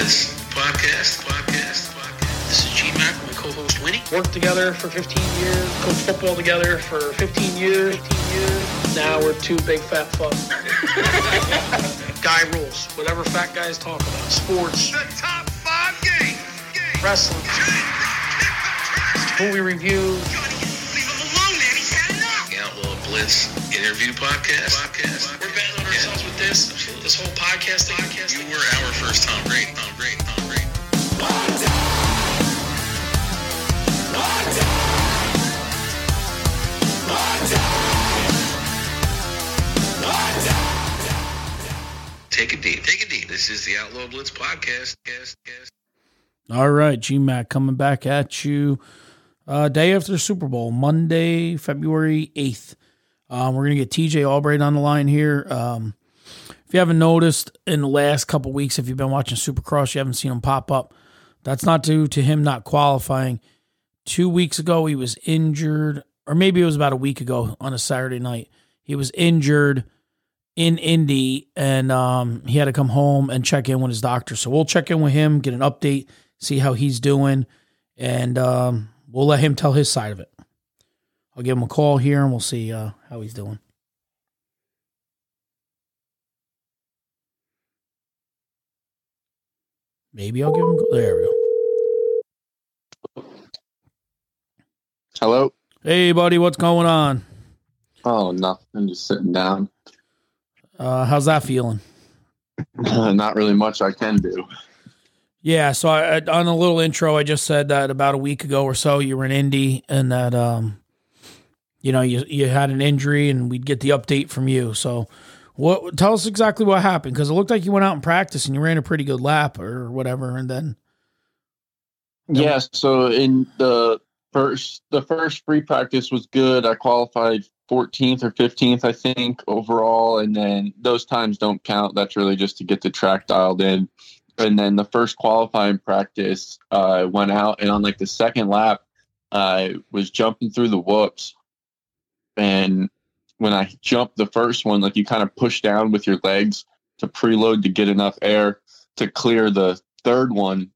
Blitz podcast. Podcast. Podcast. This is G Mac, my co-host Winnie. Worked together for 15 years, coached football together for 15 years. 15 years. Now we're two big fat fucks. Guy rules. Whatever fat guys talk about. Sports, The top five games. Game. wrestling, movie review. Leave him reviews. The Outlaw Blitz interview podcast. Podcast. We're battling ourselves with this. This whole podcasting. You were our first Tom Brady. Tom Brady. Tom Brady. Take it deep. Take it deep. This is the Outlaw Blitz podcast. Cast, cast. All right, GMAC coming back at you. Uh, day after the Super Bowl, Monday, February 8th. Um, we're going to get TJ Albright on the line here. Um, if you haven't noticed in the last couple weeks, if you've been watching Supercross, you haven't seen him pop up. That's not due to him not qualifying. Two weeks ago, he was injured, or maybe it was about a week ago on a Saturday night. He was injured in Indy, and um, he had to come home and check in with his doctor. So we'll check in with him, get an update, see how he's doing, and um, we'll let him tell his side of it. I'll give him a call here, and we'll see uh, how he's doing. Maybe I'll give him. There we go. Hello. Hey, buddy, what's going on? Oh, nothing. Just sitting down. Uh, how's that feeling? Not really much I can do. Yeah, so I, I- on a little intro, I just said that about a week ago or so you were in Indy, and that um, you know, you you had an injury, and we'd get the update from you. So, what? Tell us exactly what happened because it looked like you went out and practice and you ran a pretty good lap or whatever, and then Yeah. So in the first, the first free practice was good. I qualified 14th or 15th, I think, overall. And then those times don't count. That's really just to get the track dialed in. And then the first qualifying practice, uh, I went out and on like the second lap, I was jumping through the whoops. And when I jumped the first one, like you kind of push down with your legs to preload to get enough air to clear the third one.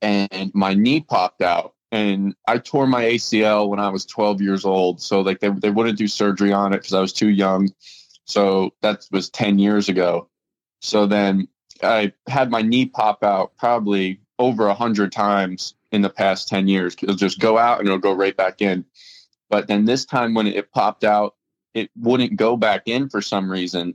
And my knee popped out. And I tore my ACL when I was 12 years old. So like they, they wouldn't do surgery on it because I was too young. So that was 10 years ago. So then I had my knee pop out probably over a hundred times in the past 10 years. It'll just go out and it'll go right back in. But then this time when it popped out, it wouldn't go back in for some reason.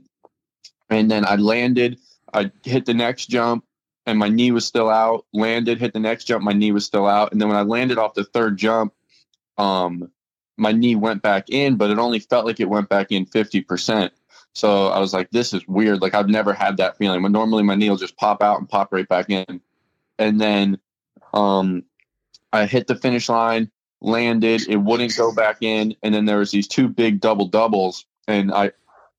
And then I landed, I hit the next jump and my knee was still out, landed, hit the next jump, my knee was still out. And then when I landed off the third jump, um, my knee went back in, but it only felt like it went back in 50%. So I was like, this is weird. Like I've never had that feeling. But normally my knee will just pop out and pop right back in. And then um, I hit the finish line, landed, it wouldn't go back in. And then there was these two big double doubles, and I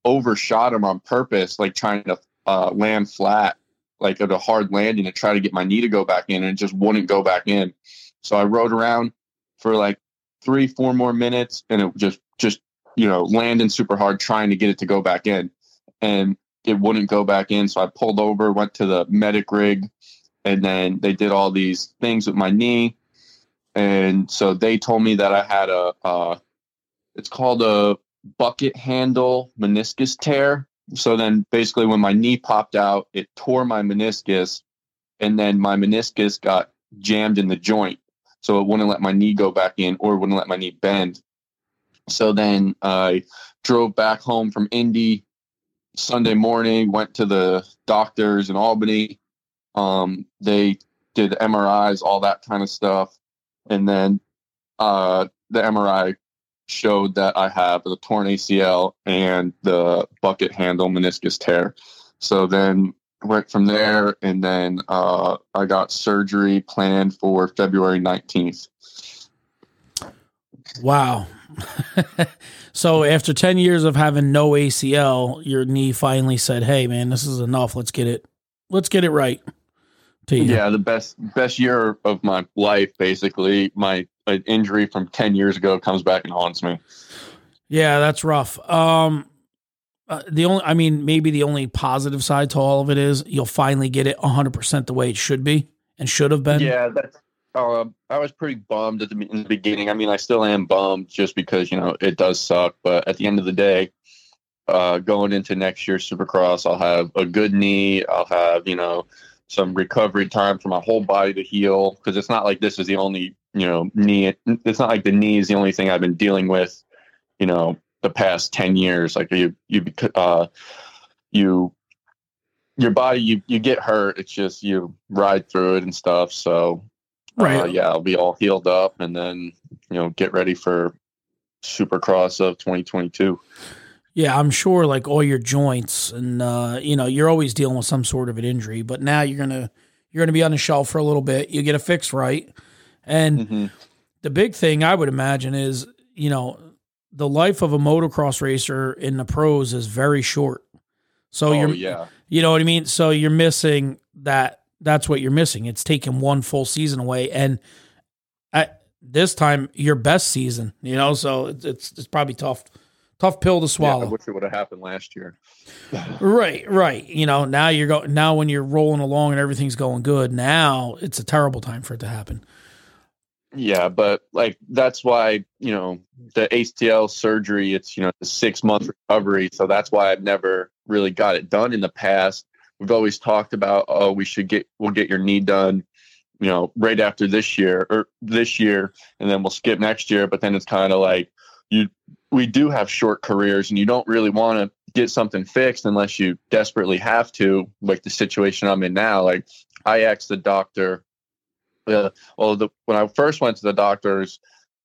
overshot them on purpose, like trying to uh, land flat, like at a hard landing to try to get my knee to go back in, and it just wouldn't go back in. So I rode around for like three, four more minutes, and it just just you know landing super hard, trying to get it to go back in, and it wouldn't go back in. So I pulled over, went to the medic rig, and then they did all these things with my knee, and so they told me that I had a, uh, it's called a bucket handle meniscus tear. So then basically when my knee popped out, it tore my meniscus and then my meniscus got jammed in the joint. So it wouldn't let my knee go back in or wouldn't let my knee bend. So then I drove back home from Indy Sunday morning, went to the doctors in Albany. Um, they did MRIs, all that kind of stuff. And then uh, the MRI showed that I have the torn ACL and the bucket handle meniscus tear. So then went from there, and then uh, I got surgery planned for February 19th. wow. so after ten years of having no ACL, your knee finally said, "Hey, man, this is enough. Let's get it. Let's get it right." To you. Yeah, the best best year of my life, basically. My uh, injury from 10 years ago comes back and haunts me. Yeah, that's rough. Um, uh, the only, I mean, maybe the only positive side to all of it is you'll finally get it 100% the way it should be and should have been. Yeah, that's. Um, I was pretty bummed at the, in the beginning. I mean, I still am bummed just because you know it does suck. But at the end of the day, uh, going into next year's Supercross, I'll have a good knee. I'll have you know some recovery time for my whole body to heal because it's not like this is the only you know knee. It's not like the knee is the only thing I've been dealing with. You know, the past 10 years like you you uh you your body you you get hurt it's just you ride through it and stuff so right uh, yeah i'll be all healed up and then you know get ready for supercross of 2022 yeah i'm sure like all your joints and uh you know you're always dealing with some sort of an injury but now you're gonna you're gonna be on the shelf for a little bit you get a fix right and mm-hmm. the big thing i would imagine is you know the life of a motocross racer in the pros is very short. So oh, you're, yeah. you know what I mean? So you're missing that. That's what you're missing. It's taking one full season away. And at this time, your best season, you know, so it's, it's, it's probably tough, tough pill to swallow. Yeah, I wish it would have happened last year. right, right. You know, now you're going, now when you're rolling along and everything's going good, now it's a terrible time for it to happen. Yeah, but like that's why you know the ACL surgery. It's you know the six month recovery, so that's why I've never really got it done in the past. We've always talked about oh we should get we'll get your knee done, you know, right after this year or this year, and then we'll skip next year. But then it's kind of like you we do have short careers, and you don't really want to get something fixed unless you desperately have to, like the situation I'm in now. Like I asked the doctor uh, well, the, when I first went to the doctors,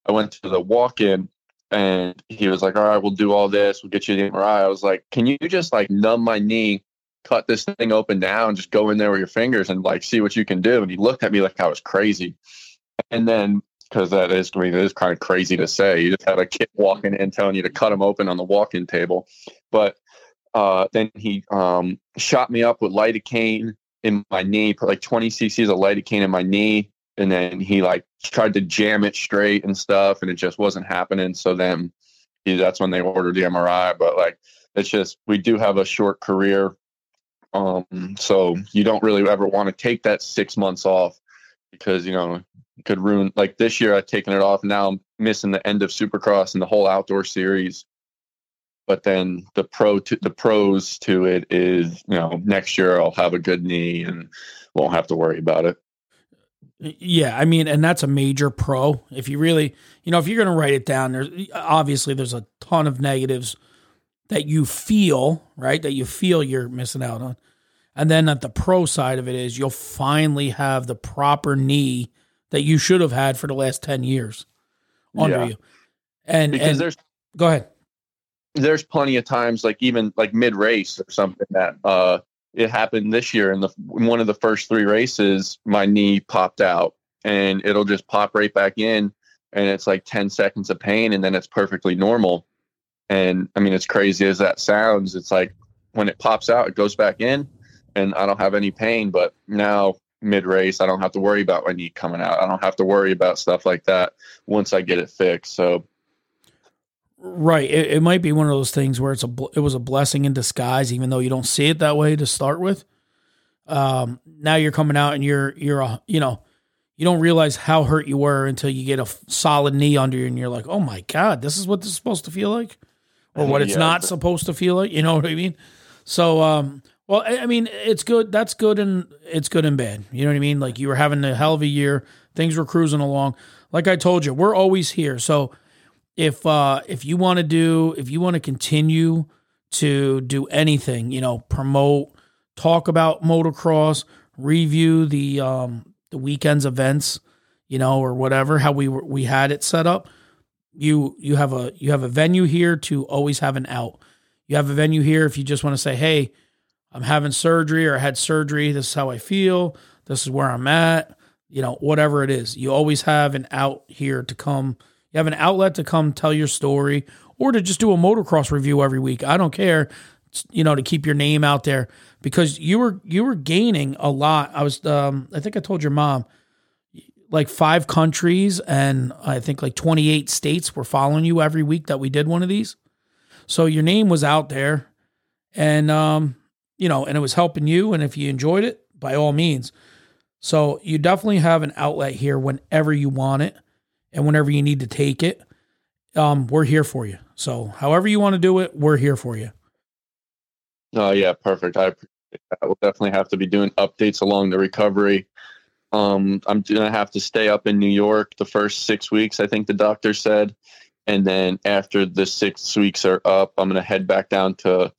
I went to the walk-in, and he was like, "All right, we'll do all this. We'll get you the MRI." I was like, "Can you just like numb my knee, cut this thing open now, and just go in there with your fingers and like see what you can do?" And he looked at me like I was crazy. And then, because that is, I mean, it is kind of crazy to say, you just have a kid walking in telling you to cut him open on the walk-in table, but uh, then he um, shot me up with lidocaine in my knee, put like 20 cc's of lidocaine in my knee. And then he like tried to jam it straight and stuff, and it just wasn't happening. So then he, that's when they ordered the MRI. But like, it's just, we do have a short career. Um, so you don't really ever want to take that six months off because, you know, could ruin like this year I've taken it off. Now I'm missing the end of Supercross and the whole outdoor series but then the pro to the pros to it is you know next year I'll have a good knee and won't have to worry about it. Yeah, I mean, and that's a major pro. If you really, you know, if you're going to write it down, there's obviously there's a ton of negatives that you feel, right? That you feel you're missing out on. And then at the pro side of it is you'll finally have the proper knee that you should have had for the last 10 years under yeah. you. And because and, there's go ahead there's plenty of times like even like mid race or something that uh it happened this year in the in one of the first three races my knee popped out and it'll just pop right back in and it's like 10 seconds of pain and then it's perfectly normal and i mean as crazy as that sounds it's like when it pops out it goes back in and i don't have any pain but now mid race i don't have to worry about my knee coming out i don't have to worry about stuff like that once i get it fixed so Right. It, it, might be one of those things where it's a it was a blessing in disguise, even though you don't see it that way to start with. Um, now you're coming out and you're you're a you know you don't realize how hurt you were until you get a solid knee under you and you're like, oh my god, this is what this is supposed to feel like, or what it's yeah. not supposed to feel like. You know what I mean? So, um, well, I mean, it's good. That's good and it's good and bad. You know what I mean? Like you were having a hell of a year. Things were cruising along. Like I told you, we're always here. So if uh, if you want to do if you want to continue to do anything, you know, promote, talk about motocross, review the um, the weekend's events, you know, or whatever how we we had it set up. You you have a you have a venue here to always have an out. You have a venue here if you just want to say, "Hey, I'm having surgery or I had surgery. This is how I feel. This is where I'm at." You know, whatever it is, you always have an out here to come you have an outlet to come tell your story or to just do a motocross review every week. I don't care, you know, to keep your name out there because you were you were gaining a lot. I was um I think I told your mom like five countries and I think like 28 states were following you every week that we did one of these. So your name was out there and um, you know, and it was helping you. And if you enjoyed it, by all means. So you definitely have an outlet here whenever you want it, and whenever you need to take it. Um, we're here for you. So however you want to do it, we're here for you. Oh yeah, perfect. I appreciate that. We'll definitely have to be doing updates along the recovery. Um, I'm gonna have to stay up in New York the first six weeks. I think the doctor said, and then after the six weeks are up, I'm gonna head back down to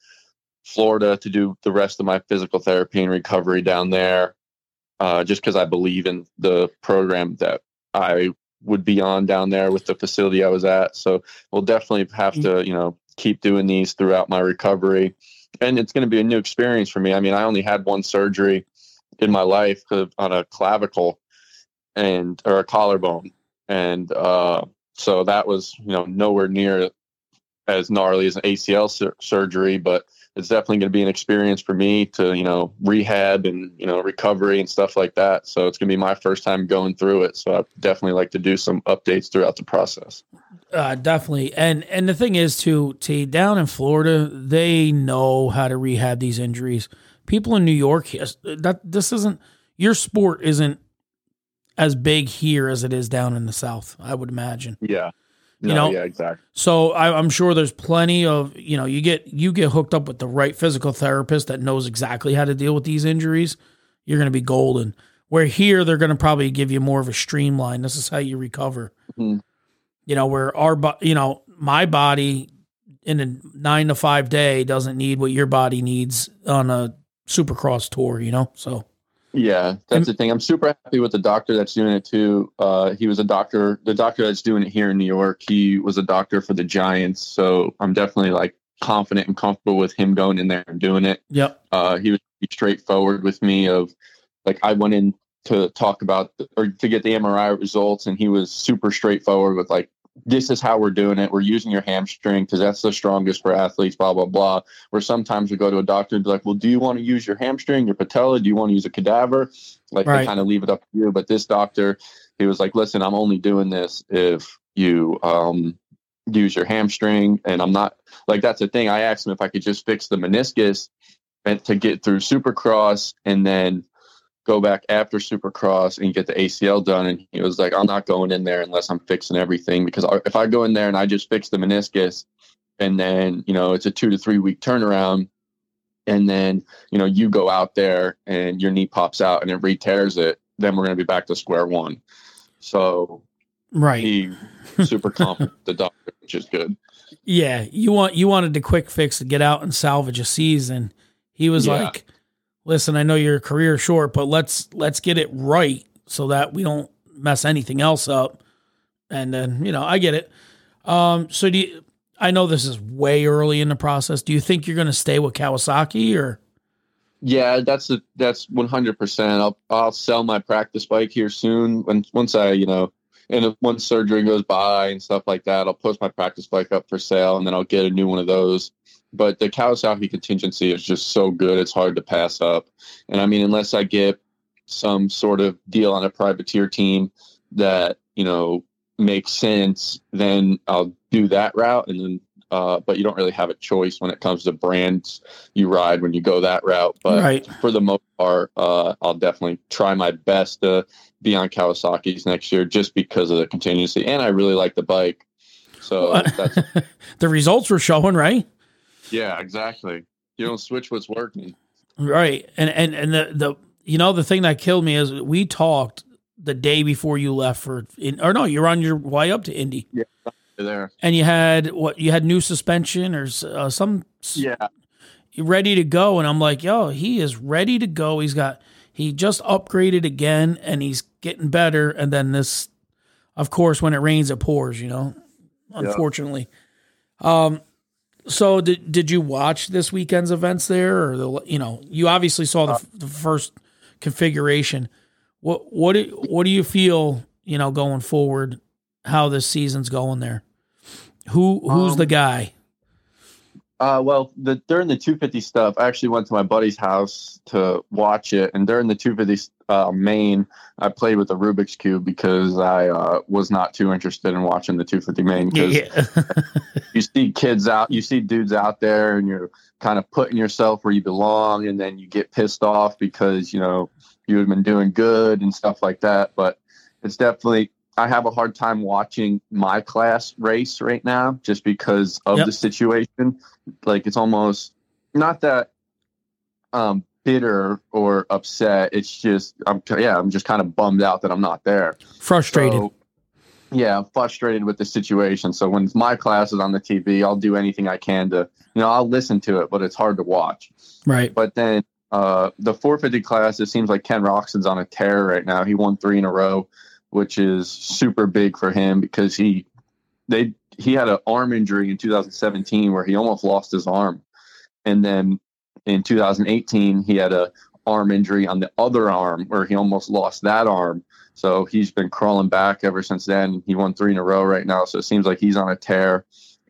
Florida to do the rest of my physical therapy and recovery down there. Uh, just because I believe in the program that I would be on down there with the facility I was at. So we'll definitely have to, you know, keep doing these throughout my recovery. And it's going to be a new experience for me. I mean, I only had one surgery in my life on a clavicle and or a collarbone. And uh, so that was, you know, nowhere near as gnarly as an ACL sur- surgery, but it's definitely going to be an experience for me to you know rehab and you know recovery and stuff like that. So it's going to be my first time going through it. So i definitely like to do some updates throughout the process. Uh, definitely. And and the thing is to to down in florida they know how to rehab these injuries. People in new york that this isn't your sport isn't as big here as it is down in the south i would imagine. Yeah you no, know? yeah exactly. So I, i'm sure there's plenty of you know you get you get hooked up with the right physical therapist that knows exactly how to deal with these injuries you're going to be golden. Where here they're going to probably give you more of a streamline. This is how you recover. Mm-hmm. you know where our you know my body in a nine to five day doesn't need what your body needs on a supercross tour you know? So yeah, that's and, the thing. I'm super happy with the doctor that's doing it too. Uh, he was a doctor. The doctor that's doing it here in New York, he was a doctor for the Giants. So I'm definitely like confident and comfortable with him going in there and doing it. Yep. Uh, he was straightforward with me. Of like, I went in to talk about the, or to get the MRI results, and he was super straightforward with like, this is how we're doing it. We're using your hamstring because that's the strongest for athletes, blah, blah, blah. Where sometimes we go to a doctor and be like, well, do you want to use your hamstring, your patella? Do you want to use a cadaver? Like right. they kind of leave it up to you. But this doctor, he was like, listen, I'm only doing this if you um, use your hamstring. And I'm not like, that's the thing. I asked him if I could just fix the meniscus and to get through supercross and then go back after Supercross and get the ACL done. And he was like, I'm not going in there unless I'm fixing everything because if I go in there and I just fix the meniscus and then, you know, it's a two to three week turnaround. And then, you know, you go out there and your knee pops out and it re tears it, then we're going to be back to square one. So, right. He super confident, the doctor, which is good. Yeah. You want, you wanted the quick fix to get out and salvage a season. He was yeah. like, listen, I know your career short, but let's let's get it right so that we don't mess anything else up. And then, you know, I get it. Um, so do you, I know this is way early in the process. Do you think you're going to stay with Kawasaki or? Yeah, that's a, that's 100%. I'll, I'll sell my practice bike here soon. When, once I, you know, and once surgery goes by and stuff like that, I'll post my practice bike up for sale and then I'll get a new one of those but the Kawasaki contingency is just so good; it's hard to pass up. And I mean, unless I get some sort of deal on a privateer team that you know makes sense, then I'll do that route. And then, uh, but you don't really have a choice when it comes to brands you ride when you go that route. But right. for the most part, uh, I'll definitely try my best to be on Kawasaki's next year, just because of the contingency. And I really like the bike. So the results were showing, right? Yeah, exactly. You don't switch what's working. Right. And and and the the you know the thing that killed me is we talked the day before you left for in, or no, you're on your way up to Indy. Yeah, there. And you had what you had new suspension or uh, some yeah ready to go and I'm like, "Yo, he is ready to go. He's got he just upgraded again and he's getting better and then this of course when it rains it pours, you know. Unfortunately. Um so did did you watch this weekend's events there, or the you know you obviously saw the, uh, the first configuration. What what do, what do you feel you know going forward? How this season's going there? Who who's um, the guy? Uh, well, the during the 250 stuff, I actually went to my buddy's house to watch it, and during the 250 uh, main, I played with the Rubik's cube because I uh, was not too interested in watching the 250 main because Yeah. you see kids out, you see dudes out there, and you're kind of putting yourself where you belong, and then you get pissed off because you know you have been doing good and stuff like that. But it's definitely I have a hard time watching my class race right now just because of Yep. the situation. Like it's almost not that um bitter or upset. It's just I'm yeah, I'm just kind of bummed out that I'm not there. Frustrated. So, yeah, I'm frustrated with the situation. So when my class is on the TV, I'll do anything I can to, you know, I'll listen to it, but it's hard to watch. right. But then uh, the 450 class, it seems like Ken Roczen's on a tear right now. He won three in a row, which is super big for him because he they he had an arm injury in 2017 where he almost lost his arm, and then in 2018 he had a arm injury on the other arm where he almost lost that arm. So he's been crawling back ever since then. He won three in a row right now, so it seems like he's on a tear.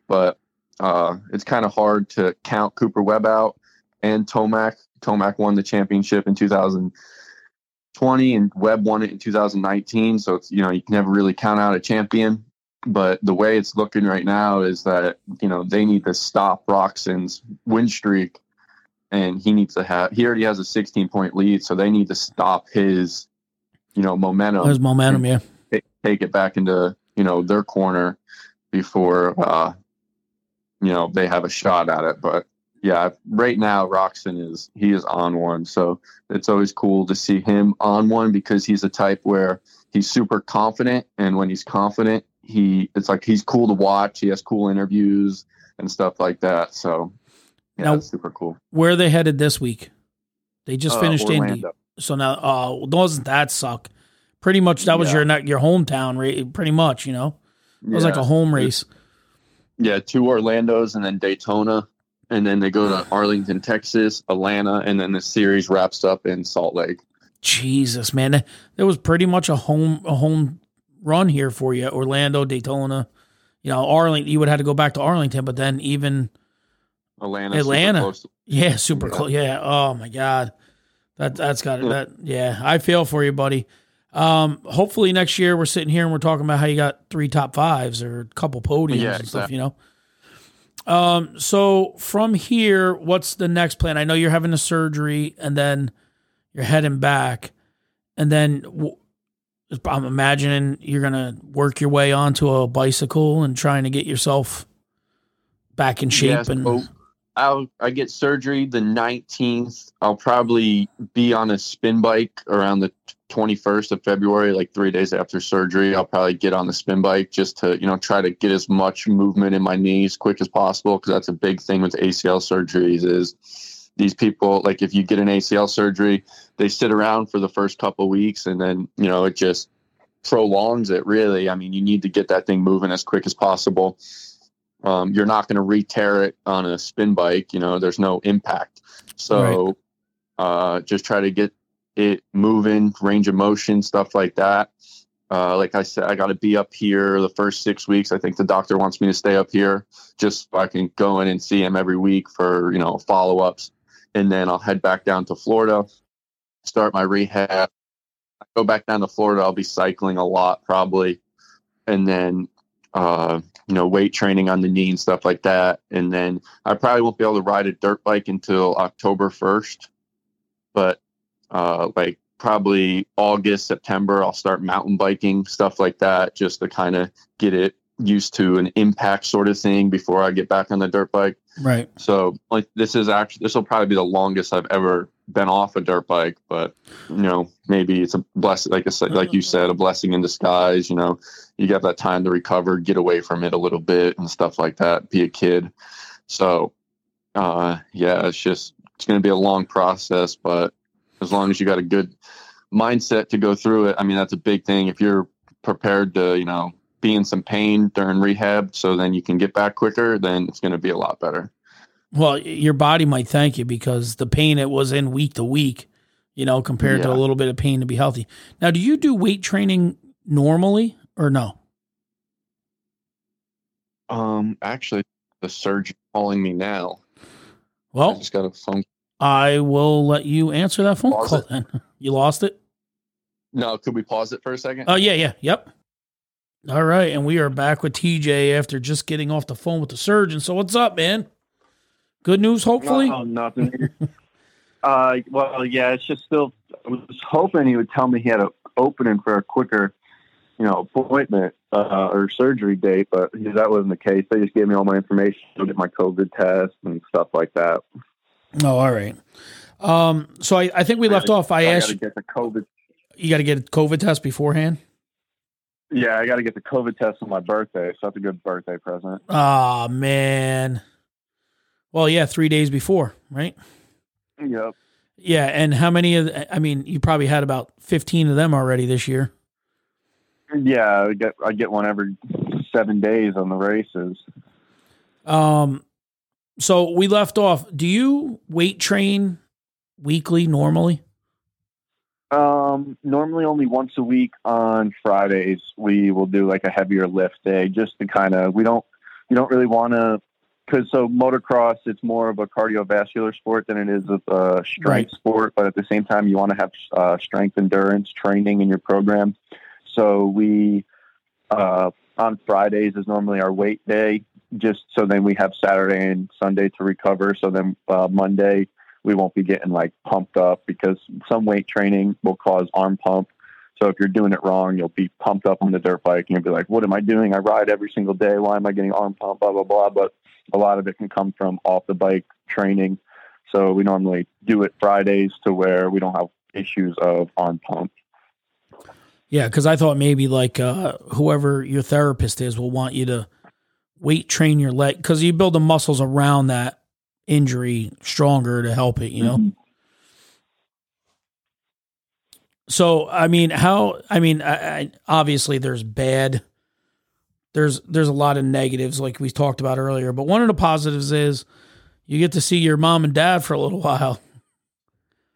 But uh, it's kind of hard to count Cooper Webb out and Tomac. Tomac won the championship in 2020, and Webb won it in 2019. So it's you know you can never really count out a champion. But the way it's looking right now is that you know they need to stop Roczen's win streak, and he needs to have. He already has a 16 point lead, so they need to stop his, you know, momentum There's momentum, yeah. ta- take it back into you know their corner before uh you know they have a shot at it but yeah right now roczen is he is on one so it's always cool to see him on one because he's a type where he's super confident and when he's confident he it's like he's cool to watch he has cool interviews and stuff like that so yeah Now- that's super cool Where are they headed this week? They just Uh, finished Indy. So now, uh, doesn't that suck? Pretty much, that was Yeah. your your hometown, right? Pretty much, you know, it was like a home race. Yeah, two Orlando's and then Daytona, and then they go to Arlington, Texas, Atlanta, and then the series wraps up in Salt Lake. Jesus, man, that was pretty much a home a home run here for you. Orlando, Daytona, you know, Arlington. You would have to go back to Arlington, but then even Atlanta, super Atlanta. close. yeah, super Yeah. close. Yeah. Oh my God, that that's got it. That yeah, I feel for you, buddy. Um, hopefully next year we're sitting here and we're talking about how you got three top fives or a couple podiums Yeah, and stuff. exactly. You know. Um. So from here, what's the next plan? I know you're having a surgery and then you're heading back, and then I'm imagining you're gonna work your way onto a bicycle and trying to get yourself back in shape. Yeah, and so I'll I get surgery the 19th. I'll probably be on a spin bike around the 21st of February, like three days after surgery. I'll probably get on the spin bike just to you know try to get as much movement in my knees quick as possible because that's a big thing with ACL surgeries is these people like if you get an ACL surgery, they sit around for the first couple weeks and then you know it just prolongs it really. I mean, you need to get that thing moving as quick as possible. Um, you're not going to re-tear it on a spin bike. You know, there's no impact. So uh, just try to get it moving, range of motion, stuff like that. Uh, like I said, I got to be up here the first six weeks. I think the doctor wants me to stay up here just so I can go in and see him every week for, you know, follow ups. And then I'll head back down to Florida, start my rehab. I go back down to Florida. I'll be cycling a lot probably. And then, uh, you know, weight training on the knee and stuff like that. And then I probably won't be able to ride a dirt bike until October 1st. But uh, like probably August, September, I'll start mountain biking, stuff like that, just to kind of get it used to an impact sort of thing before I get back on the dirt bike. right. So like this is actually this will probably be the longest I've ever been off a dirt bike, but you know maybe it's a blessing, like I said, like you said, a blessing in disguise. You know, you got that time to recover, get away from it a little bit, and stuff like that. Be a kid. So uh, yeah, it's just it's going to be a long process, but as long as you got a good mindset to go through it, I mean that's a big thing. If you're prepared to, you know, be in some pain during rehab, so then you can get back quicker, then it's going to be a lot better. Well, your body might thank you because the pain it was in week to week, you know, compared to a little bit of pain to be healthy. Now, do you do weight training normally or no? Um, actually, the surgeon calling me now. Well, I just got a phone. I will let you answer that phone Pause call it. then. You lost it? No, could we pause it for a second? Oh, yeah, yeah. Yep. All right. And we are back with TJ after just getting off the phone with the surgeon. So, what's up, man? Good news, hopefully? Oh, nothing. uh, well, yeah, it's just still. I was hoping he would tell me he had an opening for a quicker, you know, appointment uh, or surgery date, but that wasn't the case. They just gave me all my information to get my COVID test and stuff like that. Oh, all right. Um, so I, I think we left off. I I asked get the COVID. you got to get a COVID test beforehand. Yeah, I got to get the COVID test on my birthday, so that's a good birthday present. Oh man. Well, yeah, three days before, right? Yep. Yeah, and how many of? I mean, you probably had about fifteen of them already this year. Yeah, I get I get one every seven days on the races. Um, so we left off. Do you weight train weekly normally? Um, normally only once a week on Fridays we will do like a heavier lift day just to kind of we don't you don't really want to because so motocross it's more of a cardiovascular sport than it is a, a strength Right. sport, but at the same time you want to have uh, strength endurance training in your program. So we uh, on Fridays is normally our weight day, just so then we have Saturday and Sunday to recover. So then uh, Monday we won't be getting like pumped up because some weight training will cause arm pump. So if you're doing it wrong, you'll be pumped up on the dirt bike and you'll be like, what am I doing? I ride every single day. Why am I getting arm pump? Blah, blah, blah. But a lot of it can come from off the bike training. So we normally do it Fridays to where we don't have issues of arm pump. Yeah, because I thought maybe like uh, whoever your therapist is will want you to weight train your leg because you build the muscles around that injury stronger to help it. You know. Mhm. So I mean, how? I mean, I, I, obviously there's bad. There's there's a lot of negatives like we talked about earlier, but one of the positives is you get to see your mom and dad for a little while.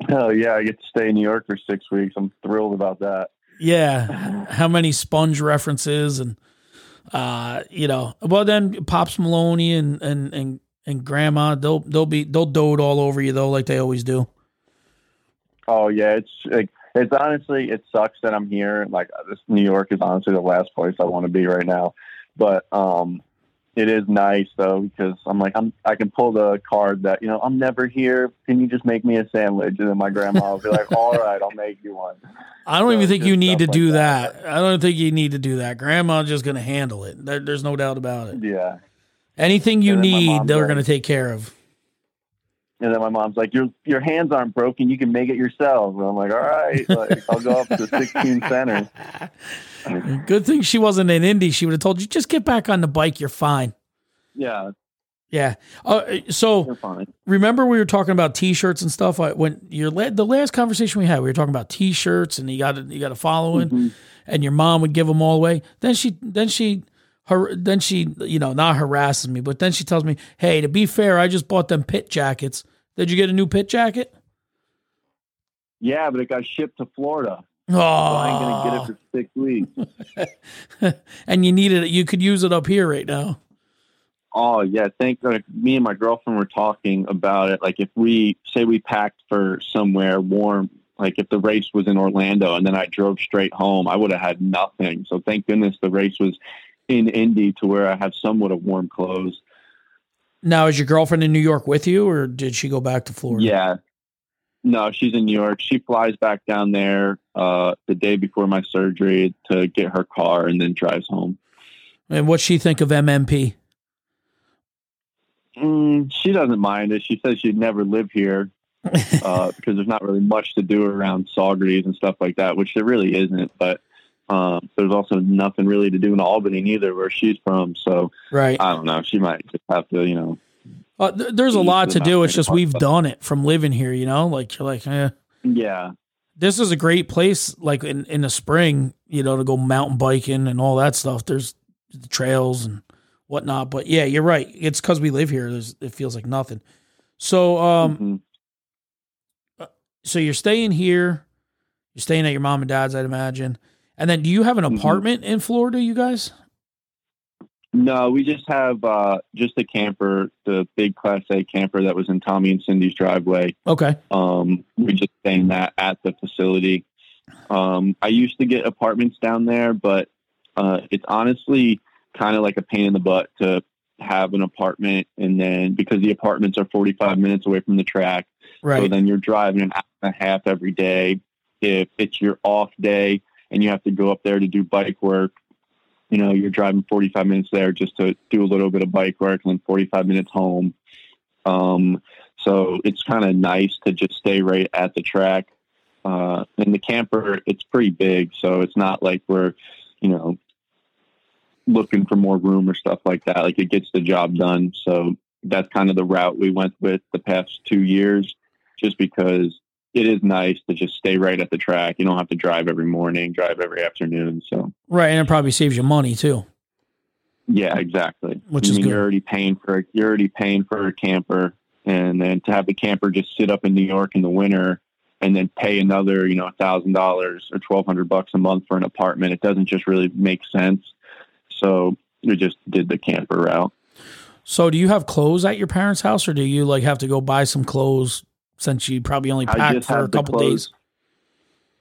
Oh yeah, I get to stay in New York for six weeks. I'm thrilled about that. Yeah, how many sponge references and uh, you know, well then pops Maloney and and and and grandma they'll they'll be they'll dote all over you though like they always do. Oh yeah, it's like it's honestly it sucks that I'm here. Like this New York is honestly the last place I want to be right now. But um it is nice though because I'm like I'm I can pull the card that you know I'm never here. Can you just make me a sandwich? And then my grandma will be like, "All right, I'll make you one." I don't So even think you need to do like that. that. I don't think you need to do that. Grandma's just going to handle it. There, there's no doubt about it. Yeah. Anything you And then my need, they're going to take care of. And then my mom's like, "Your your hands aren't broken. You can make it yourself." And I'm like, "All right, like, I'll go up to 16 center." Good thing she wasn't in Indy. She would have told you, just get back on the bike. You're fine. Yeah, Yeah. Uh, so remember we were talking about t-shirts and stuff. I, when your la- the last conversation we had, we were talking about t-shirts and you got to you got to follow it, Mhm. and your mom would give them all away. Then she then she her then she you know not harasses me, but then she tells me, hey, to be fair, I just bought them pit jackets. Did you get a new pit jacket? Yeah, but it got shipped to Florida. Oh, So I ain't gonna get it for six weeks. and you needed it. You could use it up here right now. Oh yeah, thank like me and my girlfriend were talking about it. Like if we say we packed for somewhere warm, like if the race was in Orlando and then I drove straight home, I would have had nothing. So thank goodness the race was in Indy to where I have somewhat of warm clothes. Now, is your girlfriend in New York with you, or did she go back to Florida? Yeah. No, she's in New York. She flies back down there uh, the day before my surgery to get her car and then drives home. And what she think of MMP? Mm, she doesn't mind it. She says she'd never live here uh, because there's not really much to do around Saugerties and stuff like that, which there really isn't. But um, there's also nothing really to do in Albany neither, where she's from. So right. I don't know. She might just have to, you know. Uh, th- there's a lot to do. It's just we've but- done it from living here, you know. Like you're like, eh. Yeah, this is a great place. Like in in the spring, you know, to go mountain biking and all that stuff. There's the trails and whatnot. But yeah, you're right. It's because we live here. There's, it feels like nothing. So um, Mhm. so you're staying here. You're staying at your mom and dad's, I'd imagine. And then, do you have an Mhm. apartment in Florida, you guys? No, we just have uh, just a camper, the big Class A camper that was in Tommy and Cindy's driveway. Okay. Um, we just staying that at the facility. Um, I used to get apartments down there, but uh, it's honestly kind of like a pain in the butt to have an apartment, and then because the apartments are 45 minutes away from the track, Right. so then you're driving an hour and a half every day. If it's your off day and you have to go up there to do bike work, you know, you're driving 45 minutes there just to do a little bit of bike work and then 45 minutes home. Um, so it's kind of nice to just stay right at the track. Uh, and the camper, it's pretty big, so it's not like we're, you know, looking for more room or stuff like that. Like it gets the job done. So that's kind of the route we went with the past two years, just because it is nice to just stay right at the track. You don't have to drive every morning, drive every afternoon. So right. And it probably saves you money too. yeah, exactly. Which I is mean, good. You're already paying for you're already paying for a camper, and then to have the camper just sit up in New York in the winter, and then pay another you know thousand dollars or twelve hundred bucks a month for an apartment, it doesn't just really make sense. So we just did the camper route. So do you have clothes at your parents' house or do you like have to go buy some clothes since you probably only packed for a couple days?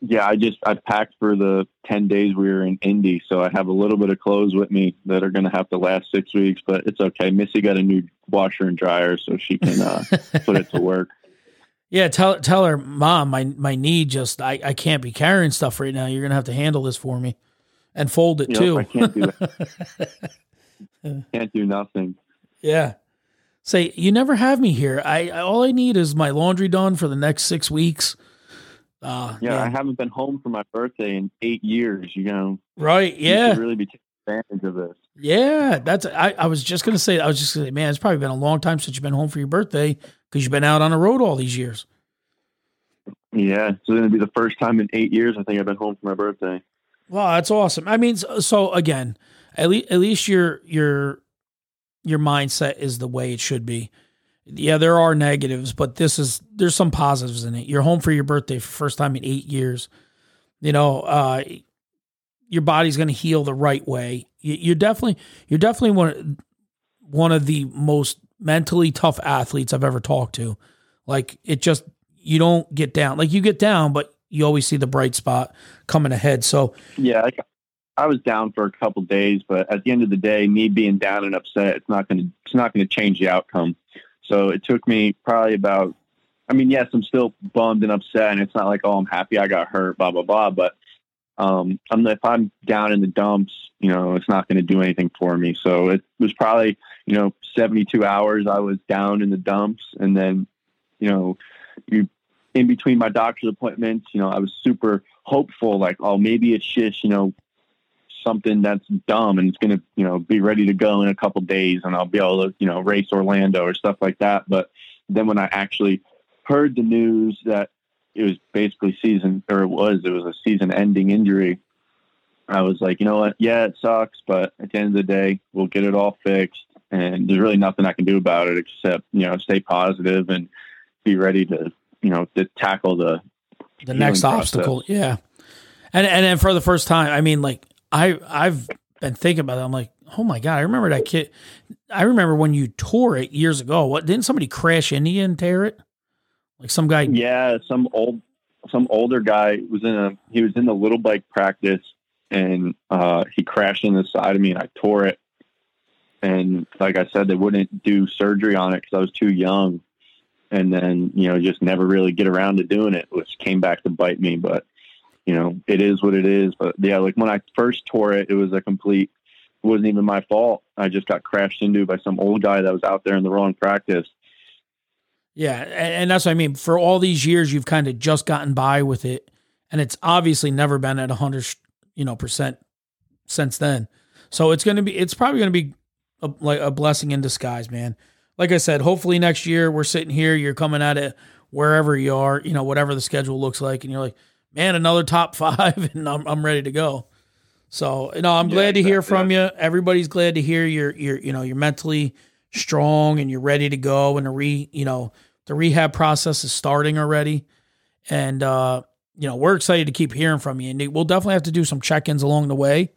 Yeah, I just I packed for the ten days we were in Indy, so I have a little bit of clothes with me that are going to have to last six weeks, but it's okay. Missy got a new washer and dryer, so she can uh, put it to work. Yeah, tell tell her, mom, my my knee just I, I can't be carrying stuff right now. You're gonna have to handle this for me. And fold it Yep, too. I can't do that. can't do nothing. Yeah. Say, you never have me here. I, I all I need is my laundry done for the next six weeks. Uh, Yeah, I haven't been home for my birthday in eight years. You know, right. Yeah. should really be taking advantage of this. Yeah. That's, I, I was just to say, I was just to say, man, it's probably been a long time since you've been home for your birthday because you've been out on the road all these years. Yeah, it's going to be the first time in eight years I think I've been home for my birthday. Wow. That's awesome. I mean, so, so again, at least, at least your, your, your mindset is the way it should be. Yeah, there are negatives, but this is there's some positives in it. You're home for your birthday for first time in eight years. You know, uh, your body's going to heal the right way. You, you're definitely you're definitely one one of the most mentally tough athletes I've ever talked to. Like it just you don't get down. Like you get down, but you always see the bright spot coming ahead. So Yeah, I was down for a couple days, but at the end of the day, me being down and upset, it's not going to it's not going to change the outcome. So it took me probably about. I mean, yes, I'm still bummed and upset, and it's not like oh, I'm happy I got hurt, blah blah blah. But um, I'm if I'm down in the dumps, you know, it's not going to do anything for me. So it was probably you know 72 hours I was down in the dumps, and then you know you in between my doctor's appointments, you know, I was super hopeful, like, oh, maybe it's just, you know, something that's dumb and it's going to, you know, be ready to go in a couple days and I'll be able to, you know, race Orlando or stuff like that. But then when I actually heard the news that it was basically season, or it was, it was a season ending injury, I was like, you know what? Yeah, it sucks, but at the end of the day, we'll get it all fixed. And there's really nothing I can do about it except, you know, stay positive and be ready to, you know, to tackle the the next process. obstacle. Yeah. And and then for the first time, I mean, like I I've been thinking about it. I'm like, oh my god, I remember that kid. I remember when you tore it years ago. What didn't somebody crash into you and tear it? Like some guy. Yeah, some old, some older guy was in a. He was in the little bike practice, and uh, he crashed in the side of me, and I tore it. And like I said, they wouldn't do surgery on it because I was too young. And then you know, just never really get around to doing it, which came back to bite me. But you know, it is what it is. But yeah, like when I first tore it, it was a complete. It wasn't even my fault. I just got crashed into by some old guy that was out there in the wrong practice. Yeah, and, that's what I mean. For all these years, you've kind of just gotten by with it, and it's obviously never been at hundred, you know, percent since then. So it's gonna be. It's probably gonna be a, like a blessing in disguise, man. Like I said, hopefully next year we're sitting here. You're coming at it wherever you are, you know, whatever the schedule looks like, and you're like, man, another top five, and I'm I'm ready to go. So you know, I'm Yeah, glad to hear from you. Everybody's glad to hear you're you're you know you're mentally strong and you're ready to go, and the re you know the rehab process is starting already, and uh, you know we're excited to keep hearing from you, and we'll definitely have to do some check ins along the way.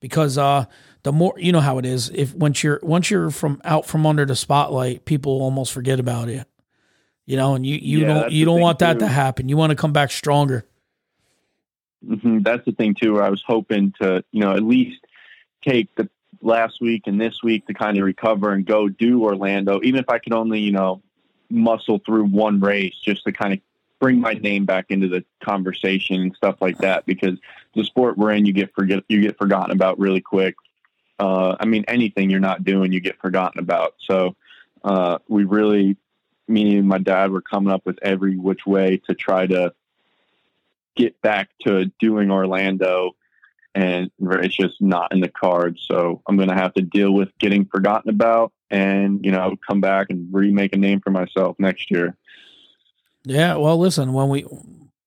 because uh, the more you know how it is. If once you're once you're from out from under the spotlight, people almost forget about it. You know, and you you Yeah, don't you don't want that too. to happen. You want to come back stronger. Hmm That's the thing too. Where I was hoping to, you know, at least take the last week and this week to kind of recover and go do Orlando, even if I could only, you know, muscle through one race just to kind of bring my name back into the conversation and stuff like that. Because the sport we're in, you get forget you get forgotten about really quick. Uh, I mean, anything you're not doing, you get forgotten about. So uh, we really, me and my dad, were coming up with every which way to try to get back to doing Orlando, and it's just not in the cards. So I'm going to have to deal with getting forgotten about, and you know, I would come back and remake a name for myself next year. Yeah, well, listen, when we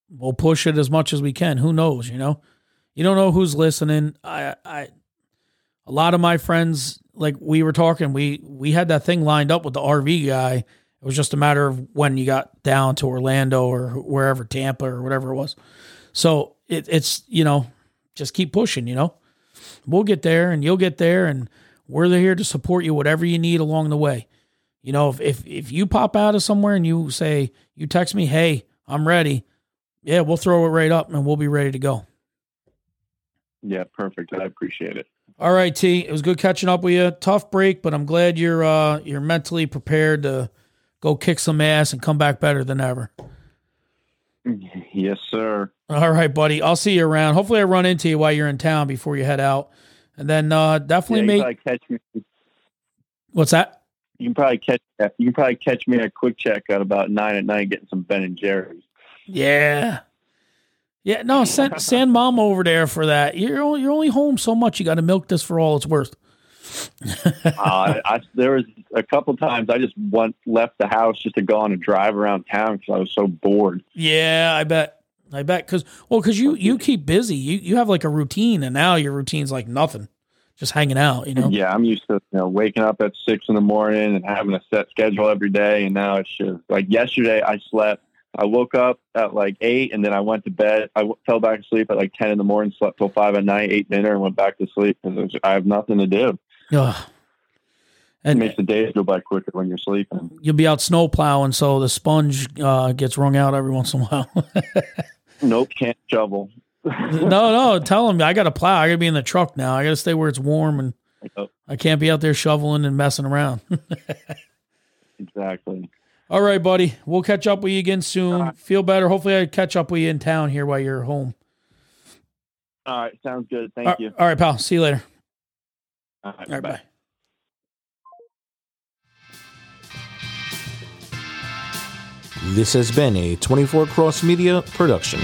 we'll push it as much as we can. Who knows, you know? You don't know who's listening. I I a lot of my friends like we were talking, we we had that thing lined up with the RV guy. It was just a matter of when you got down to Orlando or wherever, Tampa or whatever it was. So it, it's, you know, just keep pushing, you know? We'll get there and you'll get there and we're here to support you whatever you need along the way. You know, if, if if you pop out of somewhere and you say you text me, "Hey, I'm ready," yeah, we'll throw it right up and we'll be ready to go. Yeah, perfect. I appreciate it. All right, T. It was good catching up with you. Tough break, but I'm glad you're uh you're mentally prepared to go kick some ass and come back better than ever. Yes, sir. All right, buddy. I'll see you around. Hopefully, I run into you while you're in town before you head out, and then uh definitely you make catch me. what's that? You can probably catch. You can probably catch me at QuickChek at about nine at night getting some Ben and Jerry's. Yeah. Yeah, no, send send mom over there for that. You're only, you're only home so much. You got to milk this for all it's worth. uh, I, there was a couple times I just went left the house just to go on a drive around town because I was so bored. Yeah, I bet. I bet because well, because you you keep busy. You you have like a routine, and now your routine's like nothing, just hanging out. You know. Yeah, I'm used to you know waking up at six in the morning and having a set schedule every day, and now it's just like yesterday I slept. I woke up at like eight, and then I went to bed. I w- fell back asleep at like ten in the morning, slept till five at night, ate dinner, and went back to sleep because I have nothing to do. Ugh. It And makes the days go by quicker when you're sleeping. you'll be out snow plowing, so the sponge uh, gets wrung out every once in a while. Nope, can't shovel. no, no, tell him I got to plow. I got to be in the truck now. I got to stay where it's warm, and Yep. I can't be out there shoveling and messing around. Exactly. All right, buddy. We'll catch up with you again soon. Feel better. Hopefully, I catch up with you in town here while you're home. All right, sounds good. Thank All- you. all right, pal. See you later. All right, All right, bye. bye. This has been a 24 Cross Media production.